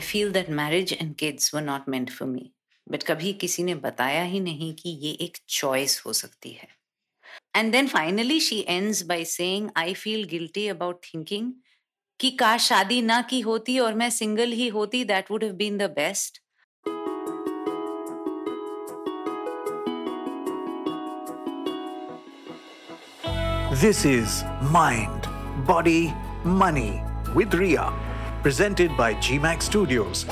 I feel that marriage and kids were not meant for me but कभी किसी ने बताया ही नहीं कि ये एक चॉइस हो सकती है। And then finally she ends by saying I feel guilty about thinking कि काश शादी ना की होती और मैं सिंगल ही होती that would have been the best This is Mind, Body, Money with Ria, presented by GMAX Studios.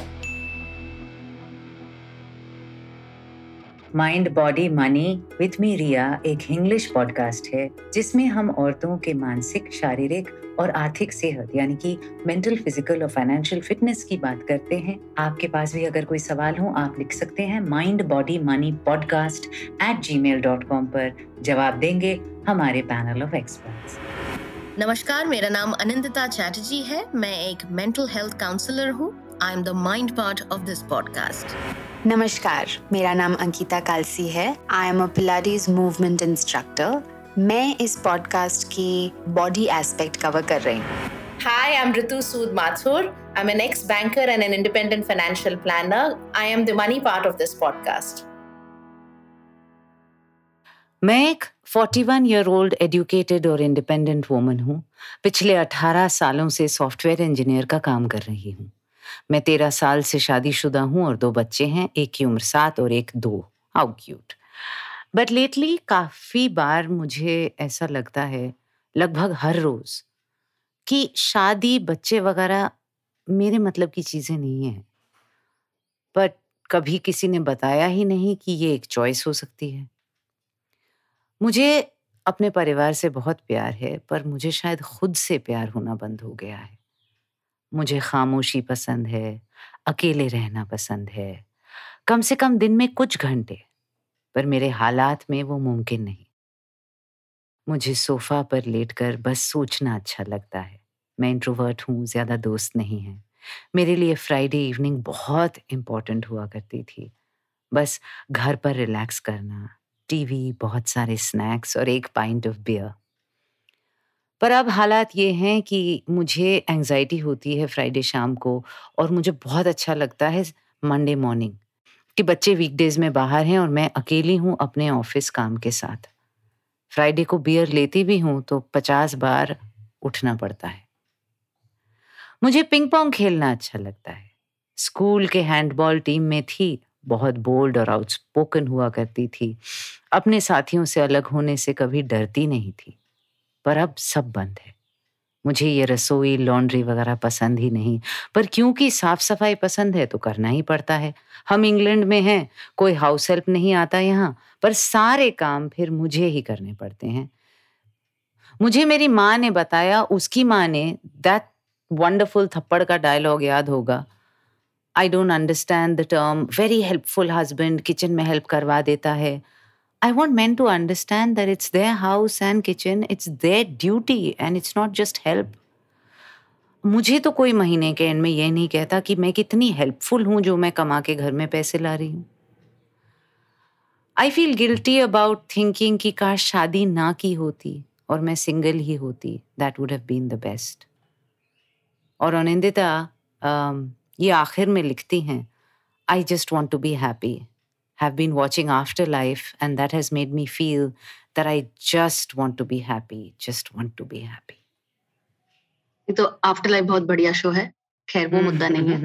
Mind body money with me Riya एक इंग्लिश पॉडकास्ट है, जिसमें हम औरतों के मानसिक, शारीरिक और आर्थिक सेहत, यानी कि मेंटल फ़िज़िकल और फाइनेंशियल फिटनेस की बात करते हैं आपके पास भी अगर कोई सवाल हो, आप लिख सकते हैं mind body money podcast at Gmail dot com पर जवाब देंगे हमारे पैनल ऑफ़ एक्सपर्ट्स नमस्कार मेरा नाम अनंतता चैटर्जी है मैं एक मेंटल हेल्थ काउंसलर हूँ I am the mind part of this podcast नमस्कार मेरा नाम अंकिता कालसी है I am a pilates movement instructor मैं इस पॉडकास्ट की बॉडी एस्पेक्ट कवर कर रही हूँ Hi, I'm Ritu Sood Mathur. I'm an ex-banker and an independent financial planner. I am the money part of this podcast. मैं एक 41 year old educated और independent woman हूँ। पिछले 18 सालों से सॉफ्टवेयर इंजीनियर का काम कर रही हूँ। मैं तेरह साल से शादीशुदा हूँ और दो बच्चे हैं, एक की उम्र सात और एक दो। हाउ क्यूट बट लेटली काफ़ी बार मुझे ऐसा लगता है, लगभग हर रोज़, कि शादी, बच्चे वगैरह मेरे मतलब की चीज़ें नहीं हैं। बट कभी किसी ने बताया ही नहीं कि ये एक चॉइस हो सकती है। मुझे अपने परिवार से बहुत प्यार है, पर मुझे शायद खुद से प्यार होना बंद हो गया है। मुझे खामोशी पसंद है, अकेले रहना पसंद है। कम से कम दिन में कुछ घंटे, पर मेरे हालात में वो मुमकिन नहीं। मुझे सोफा पर लेटकर बस सोचना अच्छा लगता है। मैं इंट्रोवर्ट हूँ, ज़्यादा दोस्त नहीं है। मेरे लिए फ्राइडे इवनिंग बहुत इम्पोर्टेंट हुआ करती थी। बस घर पर रिलैक्स करना टीवी बहुत सारे स्नैक्स और एक पाइंट ऑफ़ बियर पर अब हालात ये हैं कि मुझे एंजाइटी होती है फ्राइडे शाम को और मुझे बहुत अच्छा लगता है मंडे मॉर्निंग कि बच्चे वीकडेज में बाहर हैं और मैं अकेली हूँ अपने ऑफ़िस काम के साथ। फ्राइडे को बियर लेती भी हूँ तो पचास बार उठना पड़ता है। मुझे पिंग पोंग खेलना अच्छा लगता है। स्कूल के हैंडबॉल टीम में थी बहुत बोल्ड और आउटस्पोकन हुआ करती थी। अपने साथियों से अलग होने से कभी डरती नहीं थी। पर अब सब बंद है। मुझे ये रसोई लॉन्ड्री वगैरह पसंद ही नहीं। पर क्योंकि साफ़ सफ़ाई पसंद है तो करना ही पड़ता है। हम इंग्लैंड में हैं, कोई हाउस हेल्प नहीं आता यहाँ, पर सारे काम फिर मुझे ही करने पड़ते हैं। मुझे मेरी माँ ने बताया, उसकी माँ ने दैट वंडरफुल थप्पड़ का डायलॉग याद होगा। I don't understand the term very helpful husband kitchen में हेल्प करवा देता है. I want men to understand that it's their house and kitchen, it's their duty and it's not just help. मुझे तो कोई महीने के एंड में यह नहीं कहता कि मैं कितनी हेल्पफुल हूँ जो मैं कमा के घर में पैसे ला रही हूँ। I feel guilty about thinking कि काश शादी ना की होती और मैं सिंगल ही होती that would have been the best और अनिंदिता ये आखिर में लिखती हैं I just want to be happy have been watching Afterlife, and that has made me feel that I just want to be happy, just want to be happy. तो after life बहुत बढ़िया show है खैर वो मुद्दा नहीं है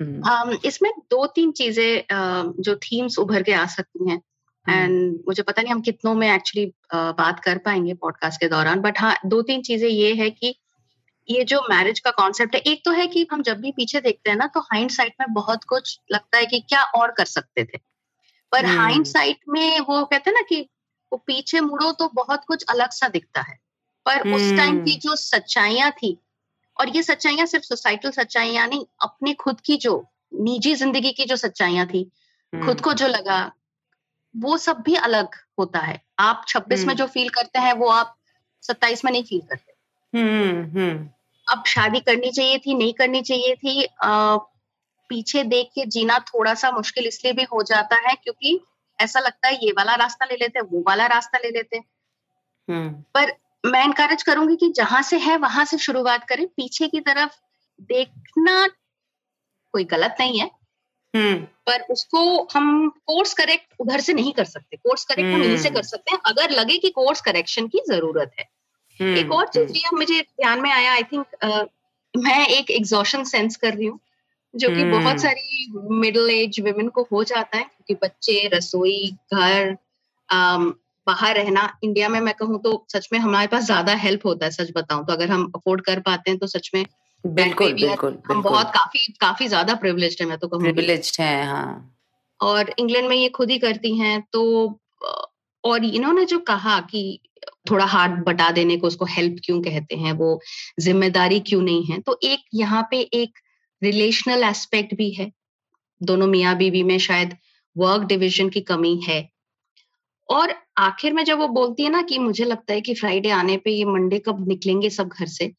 um, इसमें दो तीन चीज़ें uh, जो थीम्स उभर के आ सकती हैं एंड मुझे पता नहीं हम कितनों में एक्चुअली uh, बात कर पाएँगे पॉडकास्ट के दौरान बट हाँ दो तीन चीज़ें ये है कि ये जो मैरिज का कॉन्सेप्ट है एक तो है कि हम जब भी पीछे देखते हैं ना तो हाइंड साइड में बहुत कुछ लगता है कि क्या और कर सकते थे। पर हाइंड साइट में वो कहते हैं ना कि वो पीछे मुड़ो तो बहुत कुछ अलग सा दिखता है। पर उस टाइम की जो सच्चाइयाँ थी और ये सच्चाइयाँ सिर्फ़ सोसाइटल सच्चाइयाँ नहीं अपने खुद की जो निजी ज़िंदगी की जो सच्चाइयाँ थी खुद को जो लगा वो सब भी अलग होता है। आप 26 में जो फील करते हैं वो आप 27 में नहीं फील करते। अब शादी करनी चाहिए थी नहीं करनी चाहिए थी पीछे देख के जीना थोड़ा सा मुश्किल इसलिए भी हो जाता है क्योंकि ऐसा लगता है ये वाला रास्ता ले लेते वो वाला रास्ता ले लेते हम्म। पर मैं इनकरेज करूँगी कि जहाँ से है वहाँ से शुरुआत करें पीछे की तरफ़ देखना कोई गलत नहीं है हम्म पर उसको हम कोर्स करेक्ट उधर से नहीं कर सकते कोर्स करेक्ट हम यहीं से हम्म। कर सकते हैं अगर लगे कि कोर्स करेक्शन की ज़रूरत है एक और चीज़ भी मुझे ध्यान में आया आई थिंक uh, मैं एक एग्जॉशन सेंस कर रही हूँ जो कि बहुत हम्म। सारी मिडिल एज वुमेन को हो जाता है क्योंकि बच्चे रसोई घर बाहर रहना इंडिया में मैं कहूँ तो सच में हमारे पास ज़्यादा हेल्प होता है सच बताऊँ तो। अगर हम अफोर्ड कर पाते हैं तो सच में बिल्कुल बिल्कुल हम बिल्कुल। बहुत काफ़ी काफ़ी ज़्यादा प्रिविलेज्ड है मैं तो कहूँ प्रिविलेज्ड है हाँ। और इंग्लैंड में ये खुद ही करती हैं तो और इन्होंने जो कहा कि थोड़ा हाथ बटा देने को उसको हेल्प क्यों कहते हैं वो ज़िम्मेदारी क्यों नहीं है? तो एक यहाँ पे एक रिलेशनल एस्पेक्ट भी है। दोनों मियाँ बीवी में शायद वर्क डिवीज़न की कमी है। और आखिर में जब वो बोलती है ना कि मुझे लगता है कि फ्राइडे आने पे ये मंडे कब निकलेंगे सब घर से?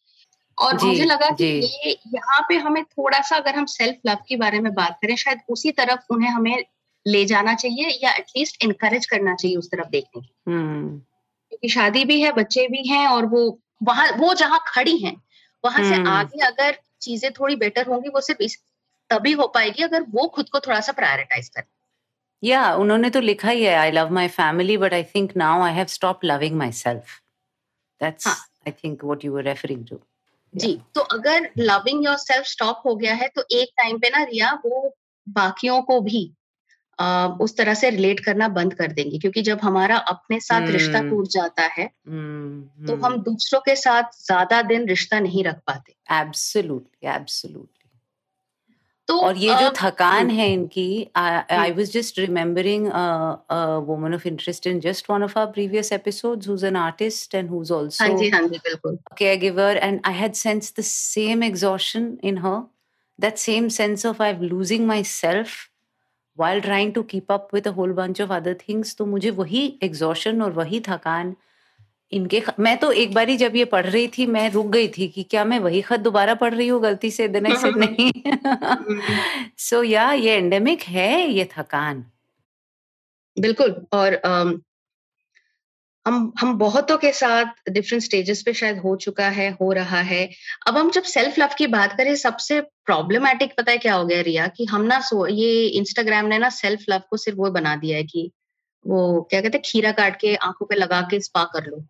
और जी, मुझे लगा कि ये यहाँ पे हमें थोड़ा सा अगर हम सेल्फ लव के बारे में बात करें शायद उसी तरफ़ उन्हें हमें ले जाना चाहिए या एटलीस्ट इनकरेज करना चाहिए उस तरफ़ देखने की हम्म। क्योंकि शादी भी है बच्चे भी हैं और वो वहाँ वो जहाँ खड़ी हैं वहाँ से हम्म। आगे अगर चीज़ें थोड़ी बेटर होंगी वो सिर्फ़ तभी हो पाएगी अगर वो खुद को थोड़ा सा प्रायोरिटाइज करें। या उन्होंने तो लिखा ही है I love my family but I think now I have stop loving my self that's. I think what you were referring to जी तो अगर लविंग योर सेल्फ स्टॉप हो गया है तो एक टाइम पे ना रिया वो बाकियों को भी उस तरह से रिलेट करना बंद कर देंगे क्योंकि जब हमारा अपने साथ रिश्ता हम्म। टूट जाता है Hmm, तो हम दूसरों के साथ ज़्यादा दिन रिश्ता नहीं रख पाते। एब्सोल्युटली एब्सोल्युटली तो और ये जो अ, थकान है इनकी I hmm. Was just remembering a woman of interest in just one of our previous episodes an artist artist and who's हाँ also जी हाँ जी बिल्कुल। a caregiver and i had sensed the same exhaustion in her that same sense of i'm losing myself. while trying to to keep up with whole bunch of other things तो मुझे वही exhaustion और वही थकान इनके मैं तो एक बारी जब ये पढ़ रही थी मैं रुक गई थी कि क्या मैं वही खत दोबारा पढ़ रही हूँ? गलती से दिन से नहीं। सो या ये एंडेमिक है ये थकान। बिल्कुल और हम हम बहुतों के साथ डिफरेंट स्टेजेस पे शायद हो चुका है हो रहा है। अब हम जब सेल्फ लव की बात करें सबसे प्रॉब्लमैटिक पता है क्या हो गया रिया? कि हम ना सो ये इंस्टाग्राम ने ना सेल्फ लव को सिर्फ़ वो बना दिया है कि वो क्या कहते हैं खीरा काट के आँखों पे लगा के स्पा कर लो।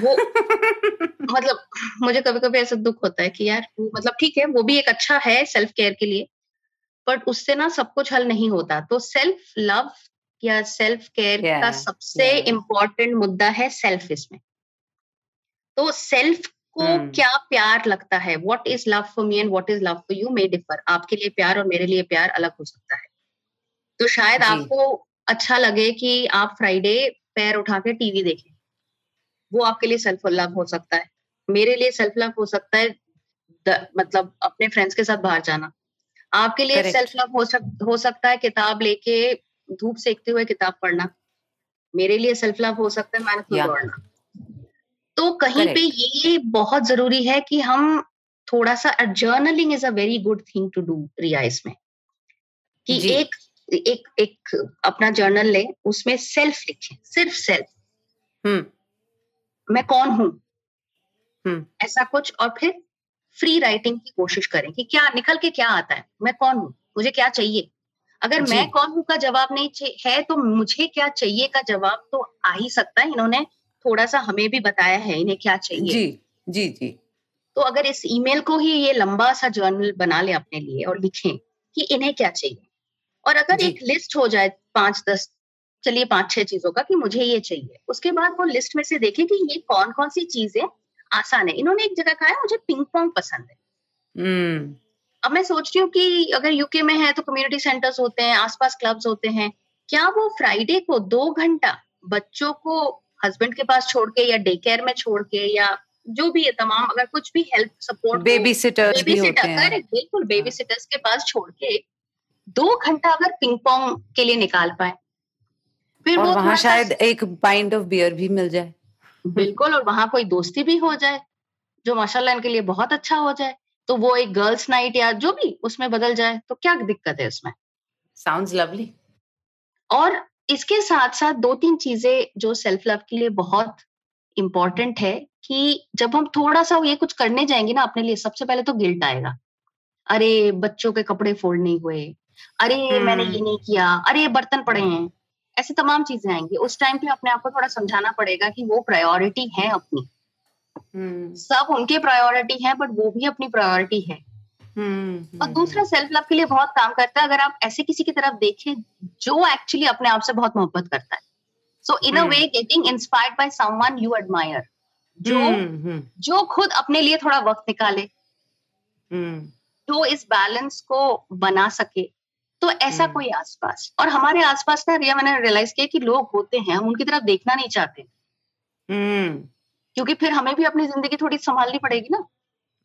वो मतलब मुझे कभी कभी ऐसा दुख होता है कि यार मतलब ठीक है वो भी एक अच्छा है सेल्फ केयर के लिए बट उससे ना सब कुछ हल नहीं होता। तो सेल्फ लव या सेल्फ केयर yeah, का Yeah, सबसे yeah. इम्पोर्टेंट मुद्दा है सेल्फ इसमें। तो सेल्फ को Hmm. क्या प्यार लगता है? What is love for me and what is love for you may differ आपके लिए प्यार और मेरे लिए प्यार अलग हो सकता है। तो शायद जी। आपको अच्छा लगे कि आप फ्राइडे पैर उठा के टीवी देखें। वो आपके लिए सेल्फ लव हो सकता है। मेरे लिए सेल्फ लव हो सकता है द- मतलब अपने फ्रेंड्स के साथ बाहर जाना। आपके लिए सेल्फ लव हो सक हो सकता है किताब लेके धूप सेकते हुए किताब पढ़ना। मेरे लिए सेल्फ लव हो सकता है मैंने Yeah. दौड़ना तो कहीं पे ये बहुत ज़रूरी है कि हम थोड़ा सा journaling is a very good thing to do Riya इसमें। कि जी। एक एक एक अपना जर्नल ले उसमें सेल्फ लिखे सिर्फ़ सेल्फ हम्म। मैं कौन हूँ? हम्म। ऐसा कुछ और फिर फ्री राइटिंग की कोशिश करें कि क्या निकल के क्या आता है? मैं कौन हूँ? मुझे क्या चाहिए? अगर मैं कौन हूँ का जवाब नहीं है तो मुझे क्या चाहिए का जवाब तो आ ही सकता है। इन्होंने थोड़ा सा हमें भी बताया है इन्हें क्या चाहिए। जी जी जी। तो अगर इस ईमेल को ही ये लंबा सा जर्नल बना ले अपने लिए और लिखें कि इन्हें क्या चाहिए। और अगर एक लिस्ट हो जाए पाँच दस चलिए पाँच छह चीज़ों का कि मुझे ये चाहिए उसके बाद वो लिस्ट में से देखें कि ये कौन कौन सी चीज़ें आसान है। इन्होंने एक जगह कहा है मुझे पिंग पोंग पसंद है। हम्म। अब मैं सोच रही हूँ कि अगर यूके में है तो कम्युनिटी सेंटर्स होते हैं आसपास क्लब्स होते हैं क्या वो फ्राइडे को दो घंटा बच्चों को हस्बैंड के पास छोड़ के या डे केयर में छोड़ के या जो भी है तमाम अगर कुछ भी help support baby sitters baby sitter correct बिल्कुल बेबी सिटर्स के पास छोड़ के दो घंटा अगर पिंग पोंग के लिए निकाल पाए। फिर और वो वहाँ शायद एक पाइंट ऑफ़ बियर भी मिल जाए। बिल्कुल और वहाँ कोई दोस्ती भी हो जाए जो माशाल्लाह इनके लिए बहुत अच्छा हो जाए। तो वो एक गर्ल्स नाइट या जो भी उसमें बदल जाए तो क्या दिक्कत है उसमें? साउंड्स लवली और इसके साथ साथ दो तीन चीज़ें जो सेल्फ लव के लिए बहुत इम्पोर्टेंट है कि जब हम थोड़ा सा ये कुछ करने जाएँगे ना अपने लिए सबसे पहले तो गिल्ट आएगा। अरे बच्चों के कपड़े फोल्ड नहीं हुए। अरे hmm. मैंने ये नहीं किया। अरे बर्तन पड़े हैं। ऐसी तमाम चीज़ें आएँगी। उस टाइम पे अपने आप को थोड़ा समझाना पड़ेगा कि वो प्रायोरिटी है अपनी। सब उनके प्रायोरिटी है बट वो भी अपनी प्रायोरिटी है। और दूसरा सेल्फ लव के लिए बहुत काम करता है अगर आप ऐसे किसी की तरफ़ देखें जो एक्चुअली अपने आप से बहुत मोहब्बत करता है। So in a way getting inspired by someone you admire जो जो खुद अपने लिए थोड़ा वक्त निकाले जो इस बैलेंस को बना सके तो ऐसा कोई आसपास। और हमारे आसपास ना रिया मैंने रियलाइज़ किया कि लोग होते हैं हम उनकी तरफ़ देखना नहीं चाहते। क्योंकि फिर हमें भी अपनी ज़िंदगी थोड़ी संभालनी पड़ेगी ना।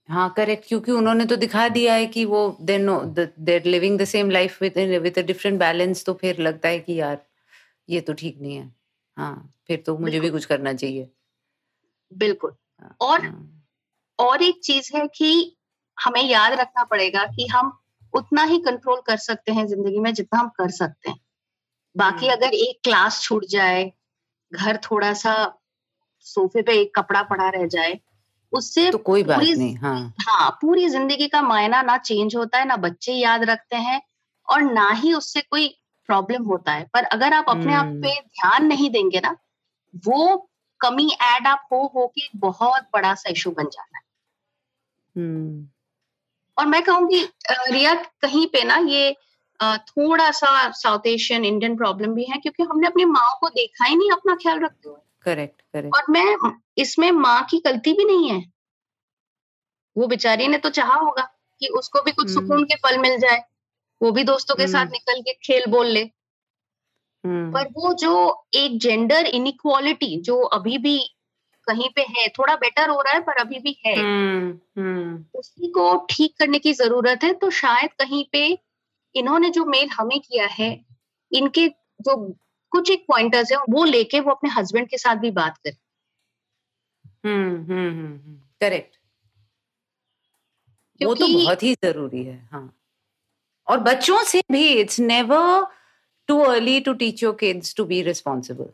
हाँ करेक्ट क्योंकि उन्होंने तो दिखा दिया है कि वो they know they're living the same life with with a different balance तो फिर लगता है कि यार ये तो ठीक नहीं है। हाँ फिर तो मुझे भी कुछ करना चाहिए। बिल्कुल। हाँ, और हाँ. और एक चीज़ है कि हमें याद रखना पड़ेगा कि हम उतना ही कंट्रोल कर सकते हैं ज़िंदगी में जितना हम कर सकते हैं। बाकी हाँ। अगर एक क्लास छूट जाए घर थोड़ा सा सोफे पे एक कपड़ा पड़ा रह जाए उससे तो कोई बात नहीं हाँ हाँ पूरी ज़िंदगी का मायना ना चेंज होता है ना बच्चे याद रखते हैं और ना ही उससे कोई प्रॉब्लम होता है पर अगर आप अपने आप पे हम्म। ध्यान नहीं देंगे ना वो कमी एड अप हो हो के बहुत बड़ा सा इशू बन जाता है हम्म। और मैं कहूँगी रिया कहीं पे ना ये थोड़ा सा साउथ एशियन इंडियन प्रॉब्लम भी है क्योंकि हमने अपनी माँ को देखा ही नहीं अपना ख्याल रखते हुए करेक्ट करेक्ट और मैं इसमें माँ की गलती भी नहीं है वो बेचारी ने तो चाहा होगा कि उसको भी कुछ सुकून हम्म। के पल मिल जाए वो भी दोस्तों के साथ हम्म। निकल के खेल बोल ले हम्म। पर वो जो एक जेंडर इनइक्वालिटी जो अभी भी कहीं पे है थोड़ा बेटर हो रहा है पर अभी भी है उसी को ठीक करने की ज़रूरत है तो शायद कहीं पे इन्होंने जो मेल हमें किया है इनके जो कुछ एक पॉइंटर्स है वो लेके वो अपने हस्बैंड के साथ भी बात करें। हम्म हम्म करेक्ट वो तो बहुत ही ज़रूरी है हाँ। और बच्चों से भी it's never too early to teach your kids to be responsible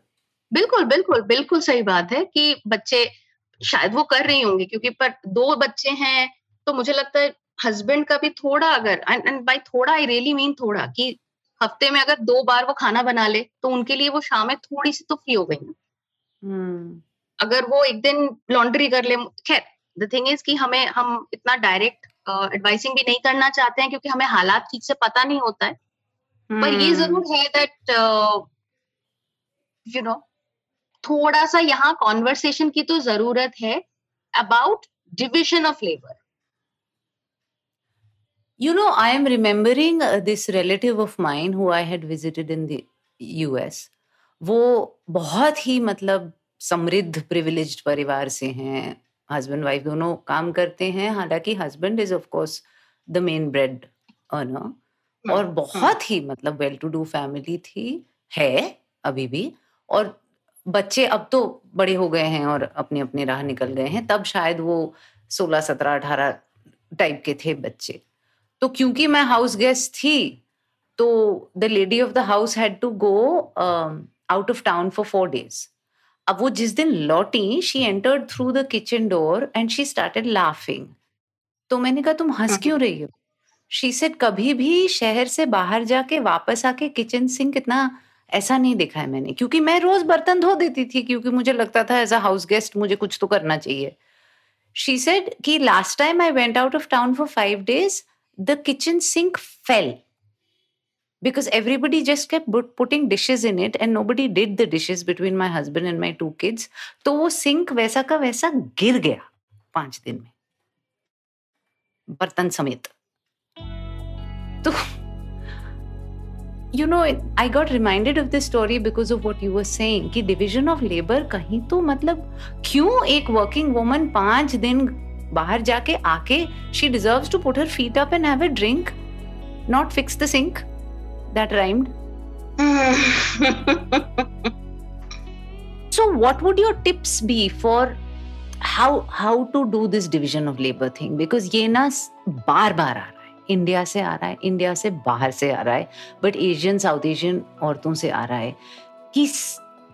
बिल्कुल बिल्कुल बिल्कुल सही बात है कि बच्चे शायद वो कर रही होंगे क्योंकि पर दो बच्चे हैं तो मुझे लगता है हस्बैंड का भी थोड़ा अगर एंड बाय थोड़ा आई रियली मीन थोड़ा कि हफ़्ते में अगर दो बार वो खाना बना ले तो उनके लिए वो शाम में थोड़ी सी तो फ्री हो गई hmm. अगर वो एक दिन लॉन्ड्री कर ले खैर द थिंग इज़ कि हमें हम इतना डायरेक्ट एडवाइसिंग uh, भी नहीं करना चाहते हैं क्योंकि हमें हालात ठीक से पता नहीं होता है hmm. पर ये हम्म। ज़रूर है दैट यू नो थोड़ा सा यहाँ कॉन्वर्सेशन की तो ज़रूरत है about division of labour You know, I am remembering uh, this relative of mine who I had visited in the US. वो बहुत ही मतलब समृद्ध प्रिविलेज्ड परिवार से हैं हस्बैंड वाइफ दोनों काम करते हैं। हालाँकि husband is of course the main bread earner और बहुत ही मतलब वेल टू डू फैमिली थी है अभी भी। और बच्चे अब तो बड़े हो गए हैं और अपने अपने राह निकल गए हैं। तब शायद वो सोलह सत्रह अठारह टाइप के थे बच्चे। तो क्योंकि मैं हाउस गेस्ट थी तो the lady of the house had to go out of town for four days अब वो जिस दिन लौटी she entered through the kitchen door and she started laughing तो मैंने कहा तुम हंस हाँ। क्यों रही हो? शी सेड कभी भी शहर से बाहर जाके वापस आके किचन सिंक इतना ऐसा नहीं देखा है मैंने। क्योंकि मैं रोज बर्तन धो देती थी क्योंकि मुझे लगता था एज अ हाउस गेस्ट मुझे कुछ तो करना चाहिए. शी सेड कि last time I went out of town for five days the kitchen sink fell because everybody just kept putting dishes in it and nobody did the dishes between my husband and my two kids तो वो sink वैसा का वैसा गिर गया पाँच दिन में बर्तन समेत तो you know i got reminded of this story because of what you were saying कि division of labor कहीं तो मतलब क्यों एक working woman पाँच दिन बाहर जाके आके she deserves to put her feet up and have a drink not fix the sink that rhymed so what would your tips be for how how to do this division of labor thing? Because ये ना बार बार आ रहा है। India से आ रहा है India से बाहर से आ रहा है बट एशियन साउथ एशियन औरतों से आ रहा है। कि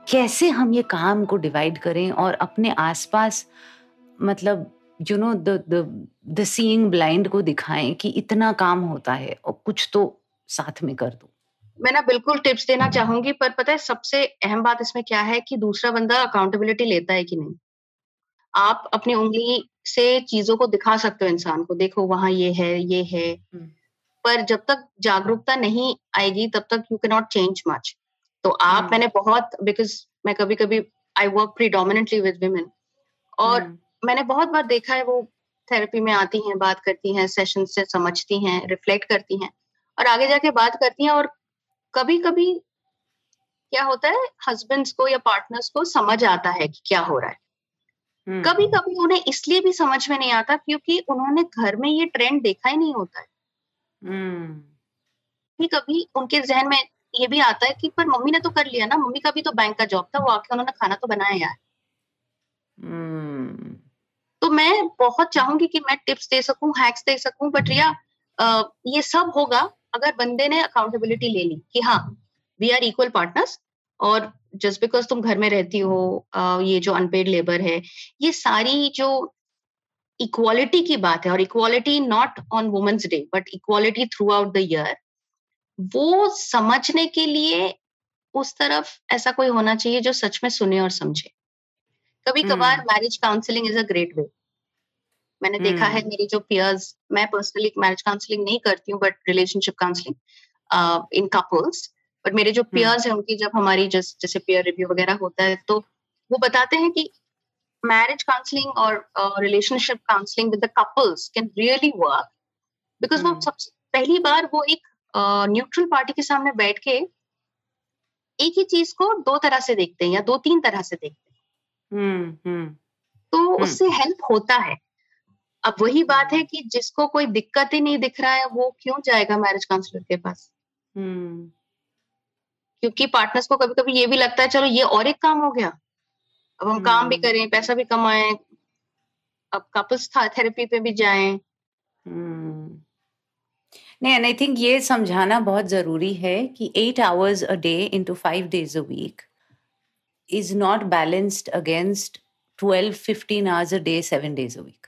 कैसे हम ये काम को डिवाइड करें और अपने आसपास मतलब you know the the seeing blind को दिखाएँ कि इतना काम होता है और कुछ तो साथ में कर दो। मैं ना बिल्कुल टिप्स देना चाहूँगी पर पता है सबसे अहम बात इसमें क्या है कि दूसरा बंदा अकाउंटेबिलिटी लेता है कि नहीं? आप अपनी उंगली से चीज़ों को दिखा सकते हो इंसान को देखो वहाँ ये है ये है। पर जब तक जागरूकता नहीं आएगी तब तक you can not change much तो आप मैंने बहुत बिकॉज़ मैं कभी कभी I work predominantly with women और मैंने बहुत बार देखा है वो थेरेपी में आती हैं बात करती हैं सेशन से समझती हैं रिफ्लेक्ट करती हैं और आगे जाके बात करती हैं और कभी कभी क्या होता है हस्बैंड्स को या पार्टनर्स को समझ आता है कि क्या हो रहा है हम्म। कभी कभी उन्हें इसलिए भी समझ में नहीं आता क्योंकि उन्होंने घर में ये ट्रेंड देखा ही नहीं होता है हम्म। कभी उनके जहन में ये भी आता है कि पर मम्मी ने तो कर लिया ना मम्मी का भी तो बैंक का जॉब था वो आके उन्होंने खाना तो बनाया यार हम्म। तो मैं बहुत चाहूँगी कि मैं टिप्स दे सकूँ हैक्स दे सकूँ बट रिया ये सब होगा अगर बंदे ने अकाउंटेबिलिटी ले ली कि हाँ वी आर इक्वल पार्टनर्स और जस्ट बिकॉज़ तुम घर में रहती हो ये जो अनपेड लेबर है, ये सारी जो इक्वालिटी की बात है और equality not on women's day but equality throughout the year वो समझने के लिए उस तरफ़ ऐसा कोई होना चाहिए जो सच में सुने और समझे। कभी कभार marriage counselling is a great way मैंने देखा है hmm. मेरी जो पियर्स मैं पर्सनली मैरिज काउंसलिंग नहीं करती हूँ but relationship counselling in couples but मेरे जो पियर्स हम्म। हैं उनकी जब हमारी जस, जैसे पियर रिव्यू वगैरह होता है तो वो बताते हैं कि मैरिज काउंसलिंग और relationship counselling with the couples can really work because वो हम्म। सबसे पहली बार वो एक न्यूट्रल uh, पार्टी के सामने बैठ के एक ही चीज़ को दो तरह से देखते हैं या दो तीन तरह से देखते हैं तो hmm. उससे हेल्प होता है अब वही बात है कि जिसको कोई दिक्कत ही नहीं दिख रहा है वो क्यों जाएगा मैरिज काउंसलर के पास. क्योंकि पार्टनर्स को कभी कभी ये भी लगता है चलो ये और एक काम हो गया अब हम काम भी हम्म। करें पैसा भी कमाएँ अब कपल्स थेरेपी पे भी जाएँ हम्म। नहीं एंड आई थिंक ये समझाना बहुत ज़रूरी है कि eight hours a day into five days a week is not balanced against twelve fifteen hours a day seven days a week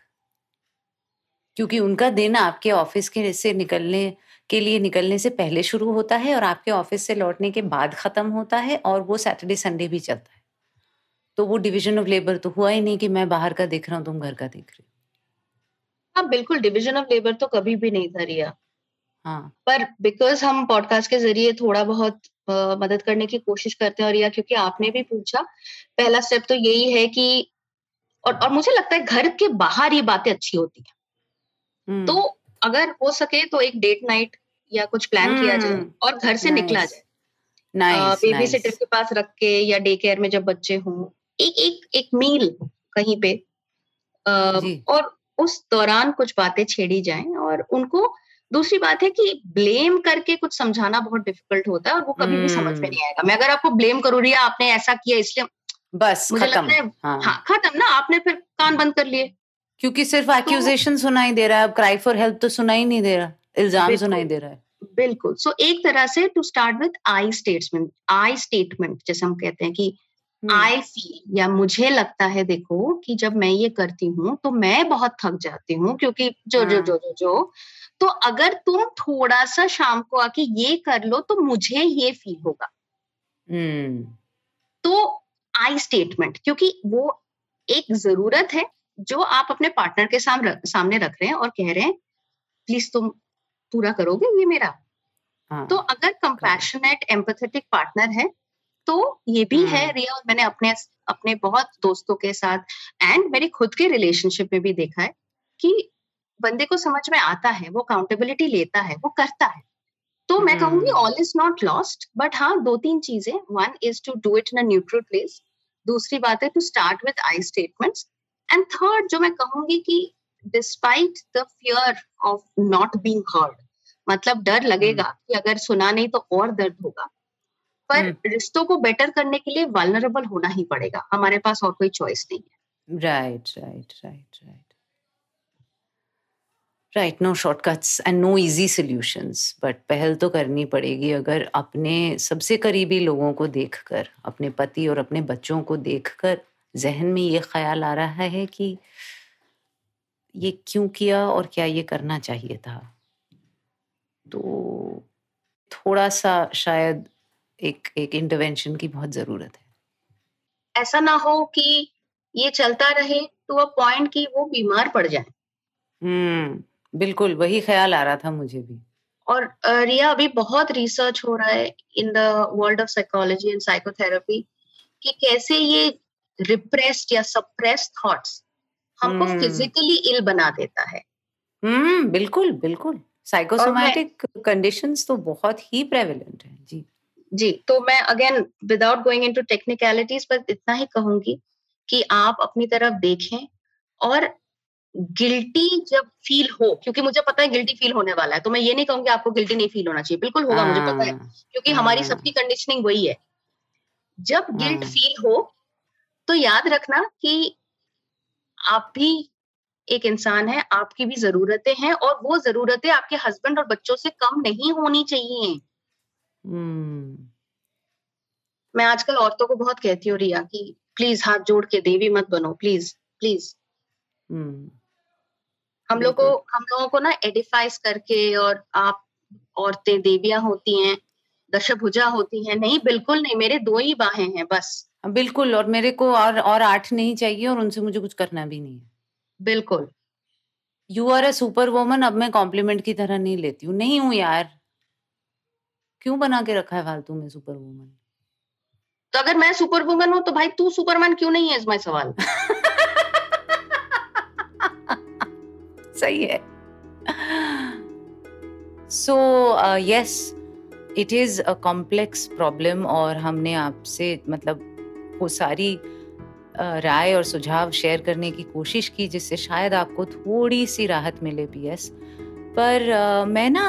क्योंकि उनका दिन आपके ऑफ़िस के से निकलने के लिए निकलने से पहले शुरू होता है और आपके ऑफ़िस से लौटने के बाद खत्म होता है और वो सैटरडे संडे भी चलता है। तो वो डिवीज़न ऑफ़ लेबर तो हुआ ही नहीं कि मैं बाहर का देख रहा हूँ तुम घर का देख रहे हो। हाँ बिल्कुल डिवीज़न ऑफ़ लेबर तो कभी भी नहीं था रिया। हाँ। पर बिकॉज़ हम पॉडकास्ट के ज़रिए थोड़ा बहुत मदद करने की कोशिश करते हैं और या क्योंकि आपने भी पूछा पहला स्टेप तो यही है कि और और मुझे लगता है घर के बाहर ये बातें अच्छी होती हैं। हम्म। तो अगर हो सके तो एक डेट नाइट या कुछ प्लान किया जाए हम्म, और घर से निकला जाए। बेबी सिटर के पास रख के या डे केयर में जब बच्चे हों एक एक एक मील कहीं पे और उस दौरान कुछ बातें छेड़ी जाएँ और उनको दूसरी बात है कि ब्लेम करके कुछ समझाना बहुत डिफ़िकल्ट होता है और वो कभी भी समझ में नहीं। आएगा मैं अगर आपको ब्लेम करूँ रही आपने ऐसा किया इसलिए बस मुझे खत्म, लगता है हाँ, हाँ खत्म ना आपने फिर कान बंद कर लिए क्योंकि सिर्फ़ एक्यूजेशन तो, सुनाई दे रहा है अब क्राई फॉर हेल्प तो सुनाई नहीं दे रहा इल्ज़ाम सुनाई दे रहा है बिल्कुल सो so, एक तरह से to start with I statement I statement जैसे हम कहते हैं कि आई हम्म। फील या मुझे लगता है देखो कि जब मैं ये करती हूँ तो मैं बहुत थक जाती हूँ क्योंकि जो जो हाँ। जो जो जो तो अगर तुम थोड़ा सा शाम को आके ये कर लो तो मुझे ये फील होगा हम्म। तो आई स्टेटमेंट क्योंकि वो एक ज़रूरत है जो आप अपने पार्टनर के सामने सामने रख रहे हैं और कह रहे हैं प्लीज़ तुम पूरा करोगे ये मेरा हाँ, तो अगर कंपैशनेट एम्पथेटिक पार्टनर है तो ये भी है हाँ। रिया और मैंने अपने अपने बहुत दोस्तों के साथ एंड मेरे खुद के रिलेशनशिप में भी देखा है कि बंदे को समझ में आता है वो अकाउंटेबिलिटी लेता है वो करता है। तो मैं कहूँगी all is not lost but हाँ दो तीन चीज़ें। One is to do it in a neutral place दूसरी बात है to start with I statements and third जो मैं कहूँगी कि despite the fear of not being heard मतलब डर लगेगा hmm. कि अगर सुना नहीं तो और दर्द होगा। पर hmm. रिश्तों को बेटर करने के लिए वालनरेबल होना ही पड़ेगा। हमारे पास और कोई चॉइस नहीं है। Right right right right right no shortcuts and no easy solutions but पहल तो करनी पड़ेगी अगर अपने सबसे करीबी लोगों को देखकर अपने पति और अपने बच्चों को देखकर जहन में ये ख्याल आ रहा है कि ये क्यों किया और क्या ये करना चाहिए था? तो थोड़ा सा शायद एक एक इंटरवेंशन की बहुत ज़रूरत है। ऐसा ना हो कि ये चलता रहे टू अ पॉइंट कि वो बीमार पड़ जाए। हम्म। बिल्कुल वही ख्याल आ रहा था मुझे भी। और रिया अभी बहुत रिसर्च हो रहा है in the world of psychology and psychotherapy कि कैसे ये रिप्रेस्ड या सप्रेस्ड थॉट्स हमको फिजिकली हम्म। इल बना देता है। हम्म बिल्कुल बिल्कुल। साइकोसोमैटिक कंडीशंस तो बहुत ही प्रेवलेंट है जी। जी तो मैं again without going into technicalities पर इतना ही कहूँगी कि आप अपनी तरफ़ देखें और गिल्टी जब फील हो क्योंकि मुझे पता है गिल्टी फील होने वाला है तो मैं ये नहीं कहूँगी आपको गिल्टी नहीं फील होना चाहिए बिल्कुल होगा मुझे पता है हाँ, क्योंकि हमारी हाँ। सबकी कंडीशनिंग वही है जब गिल्ट फील हाँ। हो तो याद रखना कि आप भी एक इंसान है आपकी भी जरूरतें हैं और वो जरूरतें आपके हस्बैंड और बच्चों से कम नहीं होनी चाहिए hmm. मैं आजकल औरतों को बहुत कहती हूँ रिया कि प्लीज़ हाथ जोड़ के देवी मत बनो प्लीज़ प्लीज़ hmm. हम लोग को हम लोगों को ना एडिफाइस करके और आप औरतें देवियाँ होती हैं दशभुजा होती हैं। नहीं बिल्कुल नहीं मेरे दो ही बाहें हैं बस। बिल्कुल और मेरे को और और आठ नहीं चाहिए और उनसे मुझे कुछ करना भी नहीं है। बिल्कुल। You are a super woman अब मैं कॉम्प्लीमेंट की तरह नहीं लेती हूँ। नहीं हूँ यार। क्यों बना के रखा है फालतू में सुपर वुमन तो अगर मैं सुपर वुमन हूँ तो भाई तू सुपरमैन क्यों नहीं है इस सवाल। सही है। So yes it is a complex problem और हमने आपसे मतलब वो सारी राय और सुझाव शेयर करने की कोशिश की जिससे शायद आपको थोड़ी सी राहत मिले पी एस पर uh, मैं ना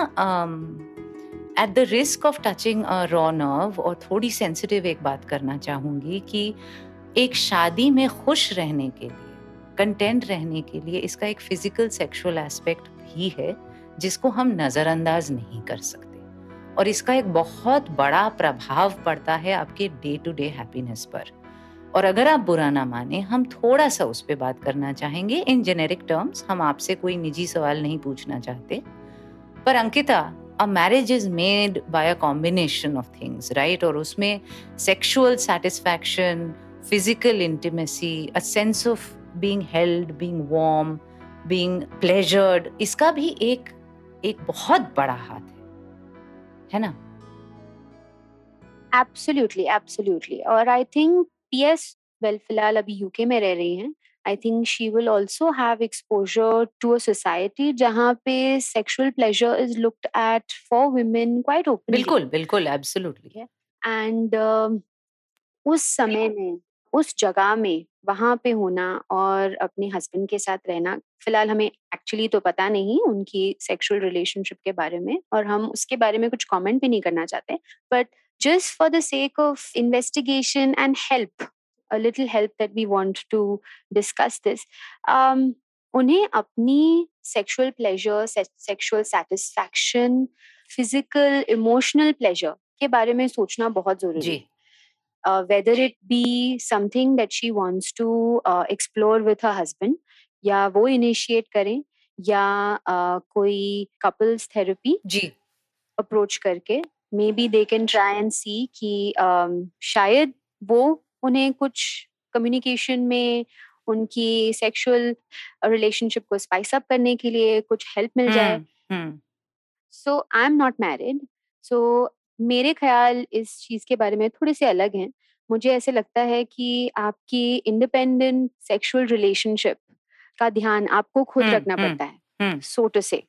at the risk of touching raw nerve और थोड़ी सेंसिटिव एक बात करना चाहूँगी कि एक शादी में खुश रहने के लिए कंटेंट रहने के लिए इसका एक फ़िज़िकल सेक्सुअल एस्पेक्ट भी है, जिसको हम नज़रअंदाज नहीं कर सकते। और इसका एक बहुत बड़ा प्रभाव पड़ता है आपके डे टू डे हैप्पीनेस पर। और अगर आप बुरा ना माने, हम थोड़ा सा उस पर बात करना चाहेंगे। इन जेनेरिक टर्म्स हम आपसे कोई निजी सवाल नहीं पूछना चाहते। पर Ankita a marriage is made by a combination of things right और उसमें sexual satisfaction physical intimacy a sense of being held being warm being pleasured इसका भी एक एक बहुत बड़ा हाथ है। है ना? एब्सोल्युटली एब्सोल्युटली और आई थिंक पीएस वेल फ़िलहाल अभी यूके में रह रही हैं। I think she will also have exposure to a society जहाँ पे sexual pleasure is looked at for women quite open बिल्कुल बिल्कुल एब्सोल्युटली एंड उस समय में उस जगह में वहाँ पे होना और अपने हस्बैंड के साथ रहना फ़िलहाल हमें एक्चुअली तो पता नहीं उनकी सेक्सुअल रिलेशनशिप के बारे में और हम उसके बारे में कुछ कमेंट भी नहीं करना चाहते but just for the sake of investigation and help, a little help that we want to discuss this. Um, उन्हें अपनी sexual pleasure sexual satisfaction physical emotional pleasure के बारे में सोचना बहुत ज़रूरी है whether it be something that she wants to explore with her husband या वो इनिशिएट करें या uh, कोई कपल्स थेरेपी जी। अप्रोच करके maybe they can try and see कि um, शायद वो उन्हें कुछ कम्युनिकेशन में उनकी सेक्सुअल रिलेशनशिप को स्पाइस अप करने के लिए कुछ हेल्प मिल जाए। So I am not married सो मेरे ख्याल इस चीज़ के बारे में थोड़े से अलग हैं मुझे ऐसे लगता है कि आपकी इंडिपेंडेंट सेक्सुअल रिलेशनशिप का ध्यान आपको खुद हुँ, रखना हुँ, पड़ता है सो टू से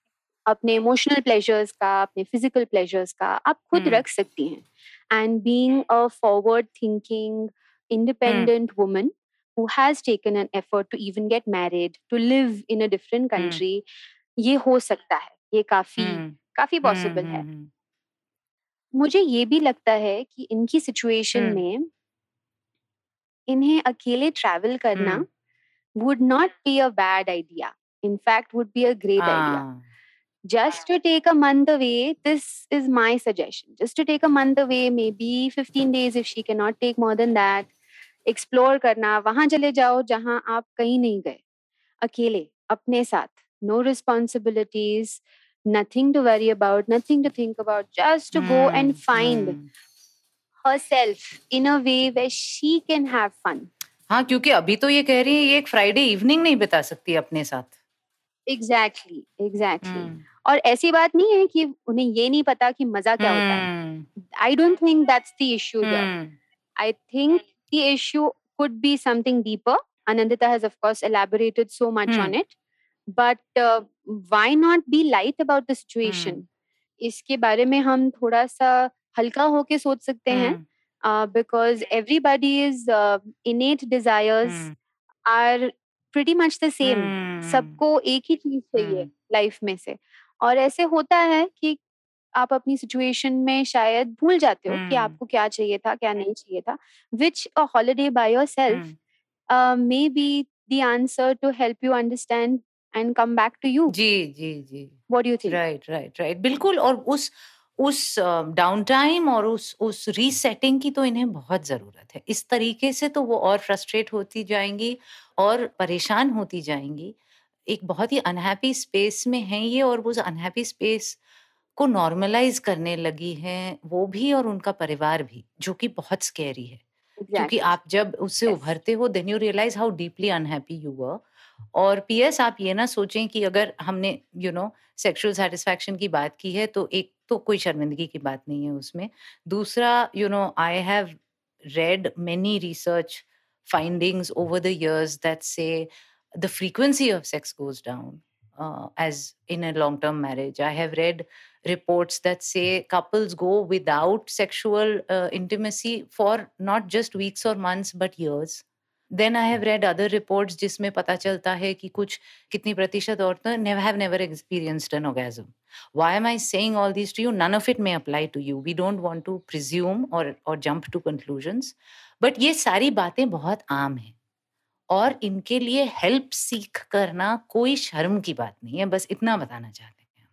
अपने इमोशनल प्लेजर्स का अपने फ़िज़िकल प्लेजर्स का आप खुद रख सकती हैं and being a forward thinking independent mm. woman who has taken an effort to even get married to live in a different country mm. ये हो सकता है ये काफ़ी mm. काफ़ी पॉसिबल mm. है मुझे ये भी लगता है कि इनकी सिचुएशन hmm. में इन्हें अकेले ट्रैवल करना would not be a bad idea in fact would be a great idea. हाँ। Just to take a month away this is my suggestion. Just to take a month away maybe fifteen days if she can not take more than that explore करना वहाँ चले जाओ जहाँ आप कहीं नहीं गए अकेले अपने साथ no responsibilities nothing to worry about nothing to think about just to mm, go and find mm. herself in a way where she can have fun हाँ क्योंकि अभी तो ये कह रही है ये एक फ्राइडे इवनिंग नहीं बिता सकती अपने साथ exactly exactly, exactly exactly. mm. और ऐसी बात नहीं है कि उन्हें ये नहीं पता कि मज़ा क्या होता है I don't think that's the issue I think the issue could be something deeper anandita has of course elaborated so much mm. on it but why not be be about about the situation? Hmm. इसके बारे में हम थोड़ा सा हल्का होके सोच सकते हैं because everybody is innate desires are pretty much the same सबको एक ही चीज़ चाहिए लाइफ में से। और ऐसे होता है कि आप अपनी सिचुएशन में शायद भूल जाते हो कि आपको क्या चाहिए था क्या नहीं चाहिए था। Which a holiday by yourself maybe the answer to help you understand and come back to you जी जी जी। What you think right right right बिल्कुल और उस उस डाउन टाइम और उस उस रीसेटिंग की तो इन्हें बहुत ज़रूरत है। इस तरीके से तो वो और फ्रस्ट्रेट होती जाएँगी और परेशान होती जाएँगी। एक बहुत ही अनहैप्पी स्पेस में है ये और वो अनहैप्पी स्पेस को नॉर्मलाइज करने लगी हैं वो भी और उनका परिवार भी जो कि बहुत स्कैरी है। exactly. क्योंकि आप जब उससे yes. उभरते हो then you realise how deeply unhappy you were और पीएस आप ये ना सोचें कि अगर हमने यू नो सेक्शुअल सेटिस्फैक्शन की बात की है तो एक तो कोई शर्मिंदगी की बात नहीं है उसमें। दूसरा you know I have read many research findings over the years that say the frequency of sex goes down as in a long term marriage I have read reports that say couples go without sexual intimacy for not just weeks और months but years then I have read other reports जिसमें पता चलता है कि कुछ कितनी प्रतिशत औरतें have never experienced an orgasm why am i saying all these to you? None of it may apply to you. We don't want to presume or or jump to conclusions. But ये सारी बातें बहुत आम हैं। और इनके लिए help सीख करना कोई शर्म की बात नहीं है, बस इतना बताना चाहते हैं।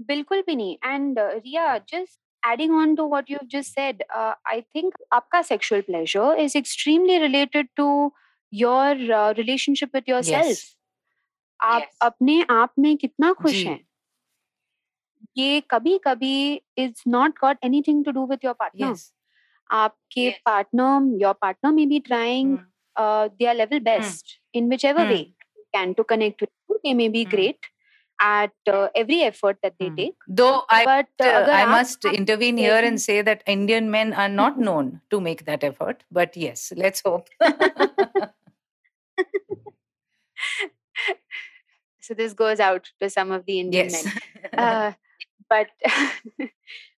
बिल्कुल भी नहीं। And Riya just adding on to what you've just said, uh, I think आपका sexual pleasure is extremely related to your uh, relationship with yourself. Yes. आप yes. अपने आप में कितना खुश हैं ये कभी कभी is not got anything to do with your partner आपके partner your partner may be trying their level best in whichever way can to connect with you they may be great at uh, every effort that they mm. take. Though I, but, uh, I must intervene here and say that Indian men are not known to make that effort. But yes, let's hope. so this goes out to some of the Indian yes. men. Uh, but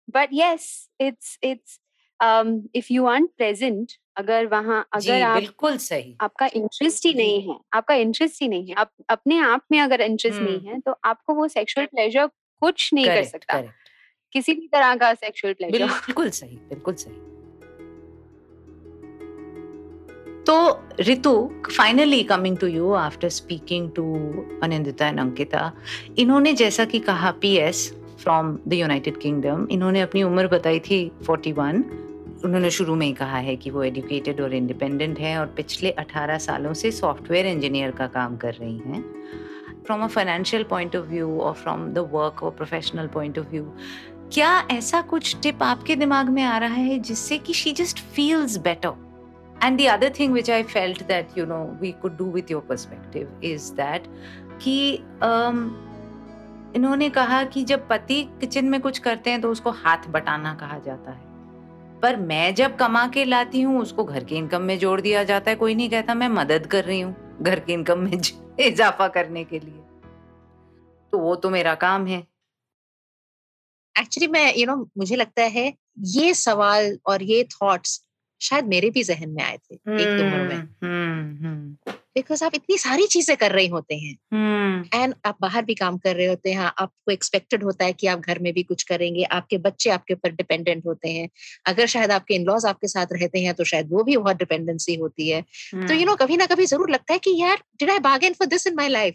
but yes, it's it's um, if you aren't present अगर वहाँ अगर आप बिल्कुल सही। आपका interest ही नहीं है आपका इंटरेस्ट ही नहीं है आप अपने आप में अगर इंटरेस्ट नहीं है तो आपको वो सेक्सुअल प्लेजर कुछ नहीं कर सकता। किसी भी तरह का सेक्सुअल प्लेजर बिल्कुल सही बिल्कुल सही। तो Ritu finally coming to you after speaking to Anindita and Ankita इन्होंने जैसा कि कहा PS from the United Kingdom इन्होंने अपनी उम्र बताई थी 41 उन्होंने शुरू में ही कहा है कि वो एजुकेटेड और इंडिपेंडेंट हैं और पिछले 18 सालों से सॉफ्टवेयर इंजीनियर का काम कर रही हैं। From a financial point of view और फ्रॉम द वर्क और प्रोफेशनल पॉइंट ऑफ़ व्यू क्या ऐसा कुछ टिप आपके दिमाग में आ रहा है जिससे कि she just feels better and the other thing which I felt that you know we could do with your perspective is that कि um, इन्होंने कहा कि जब पति किचन में कुछ करते हैं तो उसको हाथ बटाना कहा जाता है। पर मैं जब कमा के लाती हूँ उसको घर की इनकम में जोड़ दिया जाता है। कोई नहीं कहता मैं मदद कर रही हूँ घर की इनकम में इजाफा करने के लिए। तो वो तो मेरा काम है। एक्चुअली मैं यू you नो know, मुझे लगता है ये सवाल और ये थॉट्स शायद मेरे भी जहन में आए थे hmm. एक उम्र में हम्म, हम्म। बिकॉज़ आप इतनी सारी चीज़ें कर रहे होते हैं एंड hmm. आप बाहर भी काम कर रहे होते हैं आपको एक्सपेक्टेड होता है कि आप घर में भी कुछ करेंगे आपके बच्चे आपके ऊपर डिपेंडेंट होते हैं अगर शायद आपके इनलॉज आपके साथ रहते हैं तो शायद वो भी बहुत डिपेंडेंसी होती है hmm. तो यू you नो know, कभी ना कभी ज़रूर लगता है कि यार did I bargain for this in my life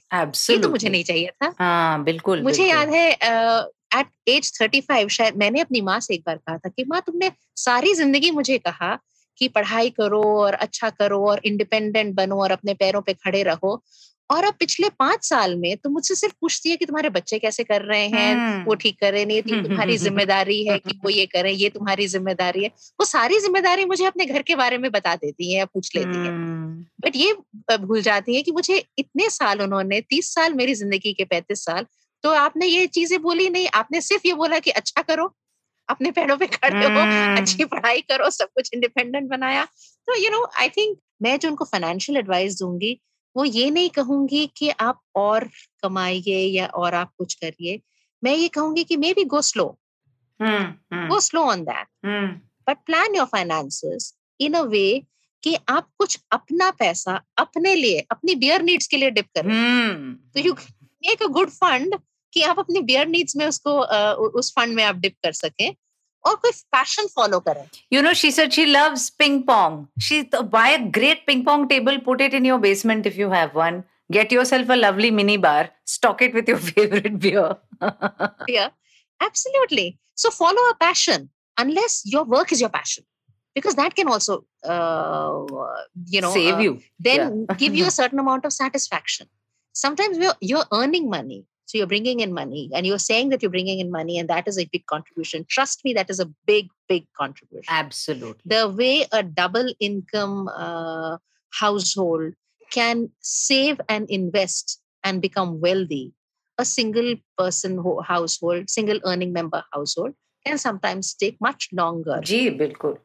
ये तो मुझे नहीं चाहिए था हाँ, बिल्कुल मुझे बिल्कुल. याद है एट एज थर्टी फाइव शायद मैंने अपनी माँ से एक बार कहा था कि माँ तुमने सारी ज़िंदगी मुझे कहा कि पढ़ाई करो और अच्छा करो और इंडिपेंडेंट बनो और अपने पैरों पे खड़े रहो। और अब पिछले पाँच साल में तो मुझसे सिर्फ़ पूछती है कि तुम्हारे बच्चे कैसे कर रहे हैं? वो ठीक कर रहे नहीं तो तुम्हारी ज़िम्मेदारी है कि वो ये करें ये तुम्हारी ज़िम्मेदारी है। वो सारी ज़िम्मेदारी मुझे अपने घर के बारे में बता देती है या पूछ लेती है। बट ये भूल जाती है कि मुझे इतने साल उन्होंने तीस साल मेरी ज़िंदगी के पैंतीस साल तो आपने ये चीज़ें बोली नहीं आपने सिर्फ़ ये बोला कि अच्छा करो अपने पैरों पे खड़े हो अच्छी पढ़ाई करो सब कुछ इंडिपेंडेंट बनाया। तो यू नो आई थिंक मैं जो उनको फाइनेंशियल एडवाइस दूँगी वो ये नहीं कहूँगी कि आप और कमाइए या और आप कुछ करिए। मैं ये कहूँगी कि maybe go slow go slow on that but plan your finances in a way कि आप कुछ अपना पैसा अपने लिए अपनी बियर नीड्स के लिए डिप करें। तो you make a good fund कि आप अपनी बियर नीड्स में उसको उस फंड में आप डिप कर सकें और कोई पैशन फॉलो करें you know she said she loves ping pong she buy a great ping pong table put it in your basement if you have one get yourself a lovely mini bar stock it with your favorite beer yeah absolutely so follow a passion unless your work is your passion because that can also uh, you know save uh, you then yeah. give you a certain amount of satisfaction sometimes you're, you're earning money So you're bringing in money and you're saying that you're bringing in money, and that is a big contribution. Trust me, that is a big, big contribution. Absolutely. The way a double income uh, household can save and invest and become wealthy, a single person ho- household, single earning member household can sometimes take much longer. Gee, bilkul.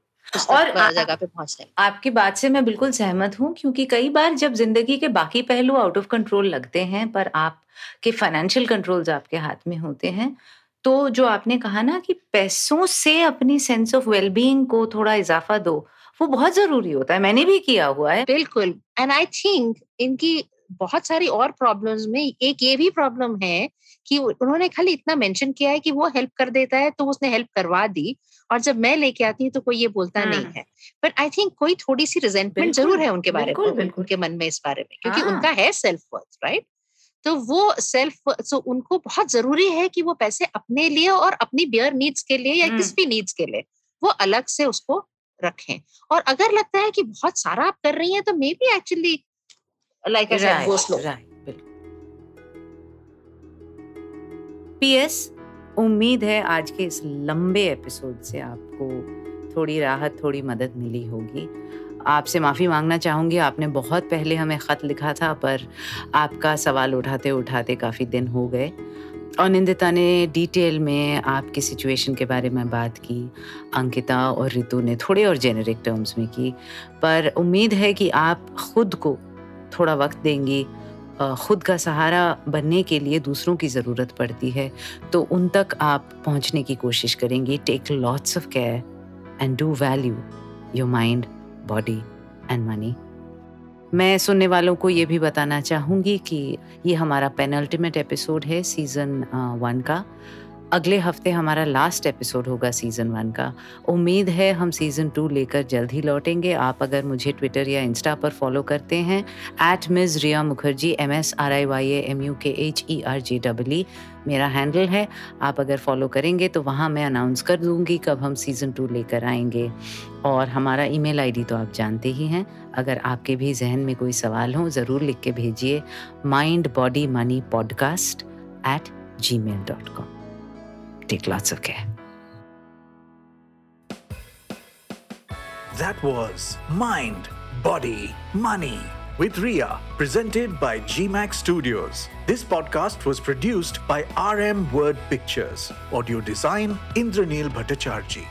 और जगह पे पहुँचने आपकी बात से मैं बिल्कुल सहमत हूँ क्योंकि कई बार जब ज़िंदगी के बाकी पहलू आउट ऑफ़ कंट्रोल लगते हैं पर आपके फाइनेंशियल कंट्रोल्स आपके हाथ में होते हैं तो जो आपने कहा ना कि पैसों से अपनी सेंस ऑफ़ वेलबींग को थोड़ा इजाफा दो वो बहुत ज़रूरी होता है। मैंने भी किया हुआ है। बिल्कुल। एंड आई थिंक इनकी बहुत सारी और प्रॉब्लम्स में एक ये भी प्रॉब्लम है कि उन्होंने खाली इतना मेंशन किया है कि वो हेल्प कर देता है तो उसने हेल्प करवा दी और जब मैं लेके आती हूँ तो कोई ये बोलता हाँ. नहीं है। बट आई थिंक कोई थोड़ी सी रिजेंटमेंट ज़रूर है उनके बारे में उनके मन में इस बारे में क्योंकि हाँ। उनका है सेल्फ वर्थ राइट तो वो सेल्फ सो उनको बहुत ज़रूरी है कि वो पैसे अपने लिए और अपनी बियर नीड्स के लिए या किस भी नीड्स के लिए वो अलग से उसको रखें। और अगर लगता है कि बहुत सारा आप कर रही हैं तो maybe actually like I said go slow PS उम्मीद है आज के इस लंबे एपिसोड से आपको थोड़ी राहत थोड़ी मदद मिली होगी। आपसे माफ़ी मांगना चाहूँगी आपने बहुत पहले हमें ख़त लिखा था पर आपका सवाल उठाते उठाते काफ़ी दिन हो गए। और निंदिता ने डिटेल में आपकी सिचुएशन के बारे में बात की अंकिता और रितु ने थोड़े और जेनरिक टर्म्स में की पर उम्मीद है कि आप खुद को थोड़ा वक्त देंगी। खुद का सहारा बनने के लिए दूसरों की ज़रूरत पड़ती है तो उन तक आप पहुँचने की कोशिश करेंगी। Take lots of care and do value your mind body and money मैं सुनने वालों को ये भी बताना चाहूँगी कि ये हमारा पेनल्टीमेट एपिसोड है सीज़न वन का। अगले हफ़्ते हमारा लास्ट एपिसोड होगा सीज़न वन का। उम्मीद है हम सीज़न टू लेकर जल्द ही लौटेंगे। आप अगर मुझे ट्विटर या इंस्टा पर फॉलो करते हैं at Ms Riya Mukherjee M S R I Y M U K H E R G double मेरा हैंडल है। आप अगर फॉलो करेंगे तो वहाँ मैं अनाउंस कर दूँगी कब हम सीज़न टू लेकर आएँगे। और हमारा ईमेल आईडी तो आप जानते ही हैं। अगर आपके भी जहन में कोई सवाल हो, ज़रूर लिख के भेजिए। Mind body money podcast at Gmail dot com take lots of care. That was Mind, Body, Money with Ria, presented by GMAX Studios. This podcast was produced by RM Word Pictures. Audio design Indranil Bhattacharjee.